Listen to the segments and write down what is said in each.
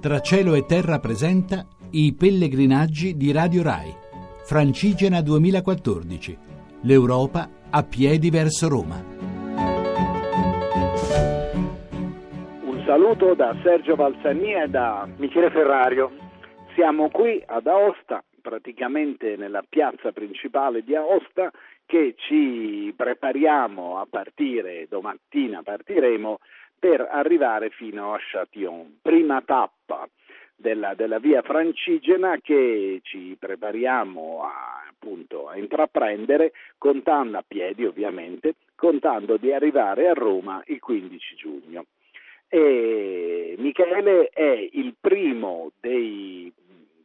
Tra cielo e terra presenta i pellegrinaggi di Radio Rai. Francigena 2014. L'Europa a piedi verso Roma. Un saluto da Sergio Valsani e da Michele Ferrario. Siamo qui ad Aosta, praticamente nella piazza principale di Aosta, che ci prepariamo a partire, domattina partiremo per arrivare fino a Châtillon. Prima tappa della, della via francigena che ci prepariamo a, appunto, a intraprendere, contando a piedi ovviamente, contando di arrivare a Roma il 15 giugno. E Michele è il primo dei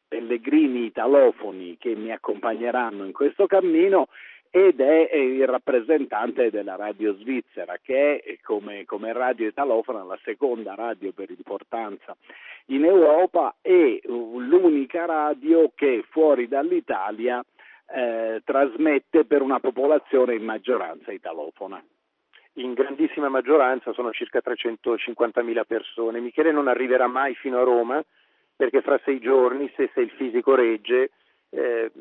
pellegrini italofoni che mi accompagneranno in questo cammino ed è il rappresentante della radio svizzera che è come, come, radio italofona la seconda radio per importanza in Europa e l'unica radio che fuori dall'Italia eh, trasmette per una popolazione in maggioranza italofona. In grandissima maggioranza sono circa 350.000 persone. Michele non arriverà mai fino a Roma perché fra sei giorni, se, se il fisico regge, eh,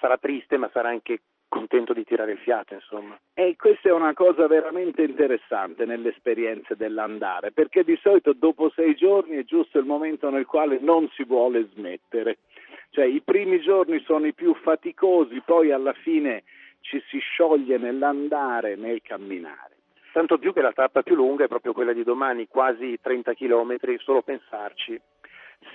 sarà triste ma sarà anche contento di tirare il fiato, insomma. E questa è una cosa veramente interessante nelle esperienze dell'andare, perché di solito dopo sei giorni è giusto il momento nel quale non si vuole smettere. Cioè i primi giorni sono i più faticosi, poi alla fine ci si scioglie nell'andare, nel camminare. Tanto più che la tappa più lunga è proprio quella di domani, quasi 30 km, solo pensarci.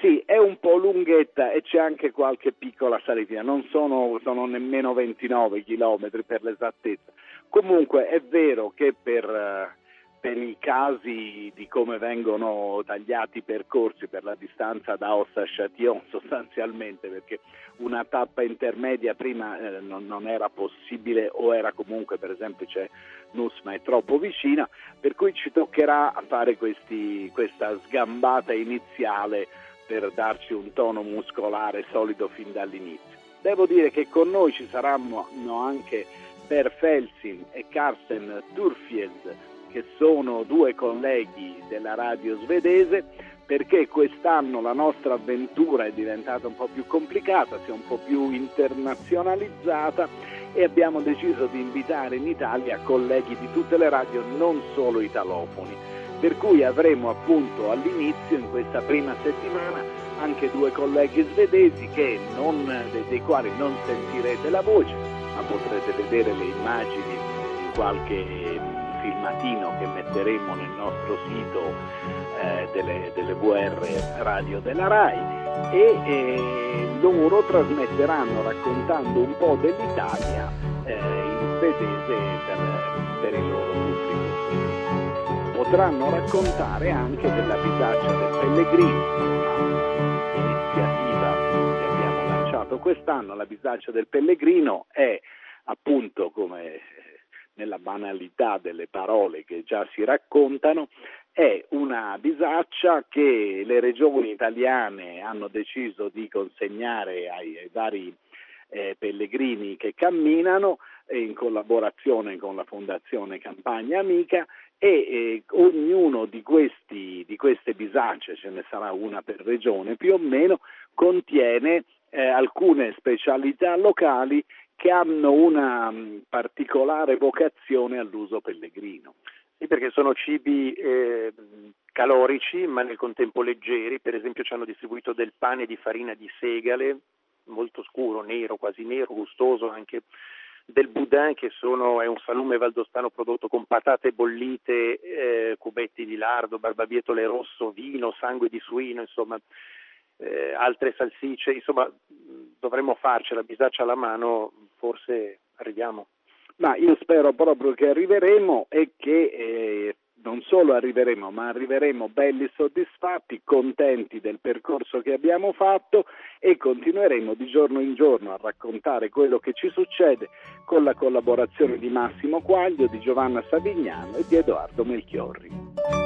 Sì, è un po' lunghetta e c'è anche qualche piccola salitina, non sono, sono nemmeno 29 km per l'esattezza. Comunque è vero che per, per, i casi di come vengono tagliati i percorsi per la distanza da Ossa a Châtillon sostanzialmente, perché una tappa intermedia prima eh, non, non, era possibile o era comunque per esempio c'è Nusma è troppo vicina, per cui ci toccherà fare questi, questa sgambata iniziale per darci un tono muscolare solido fin dall'inizio. Devo dire che con noi ci saranno anche Per Felsin e Carsten Turfield, che sono due colleghi della radio svedese, perché quest'anno la nostra avventura è diventata un po' più complicata, si è un po' più internazionalizzata e abbiamo deciso di invitare in Italia colleghi di tutte le radio, non solo italofoni per cui avremo appunto all'inizio, in questa prima settimana, anche due colleghi svedesi non, dei quali non sentirete la voce, ma potrete vedere le immagini in qualche filmatino che metteremo nel nostro sito eh, delle, delle, VR radio della RAI. E eh, loro trasmetteranno raccontando un po' dell'Italia eh, in svedese per, per il loro potranno raccontare anche della bisaccia del pellegrino, iniziativa che abbiamo lanciato quest'anno. La bisaccia del pellegrino è appunto come nella banalità delle parole che già si raccontano, è una bisaccia che le regioni italiane hanno deciso di consegnare ai, ai vari eh, pellegrini che camminano in collaborazione con la Fondazione Campagna Amica e eh, ognuno di, questi, di, queste bisacce, ce ne sarà una per regione più o meno, contiene eh, alcune specialità locali che hanno una mh, mm, particolare vocazione all'uso pellegrino. Sì, perché sono cibi eh, calorici ma nel contempo leggeri, per esempio ci hanno distribuito del pane di farina di segale, molto scuro, nero, quasi nero, gustoso anche del boudin che sono, è un salume valdostano prodotto con patate bollite, eh, cubetti di lardo, barbabietole rosso, vino, sangue di suino, insomma eh, altre salsicce, insomma dovremmo farcela, bisaccia alla mano, forse arriviamo. Ma io spero proprio che arriveremo e che eh, non solo arriveremo, ma arriveremo belli soddisfatti, contenti del percorso che abbiamo fatto e continueremo di giorno in giorno a raccontare quello che ci succede con la collaborazione di Massimo Quaglio, di Giovanna Savignano e di Edoardo Melchiorri.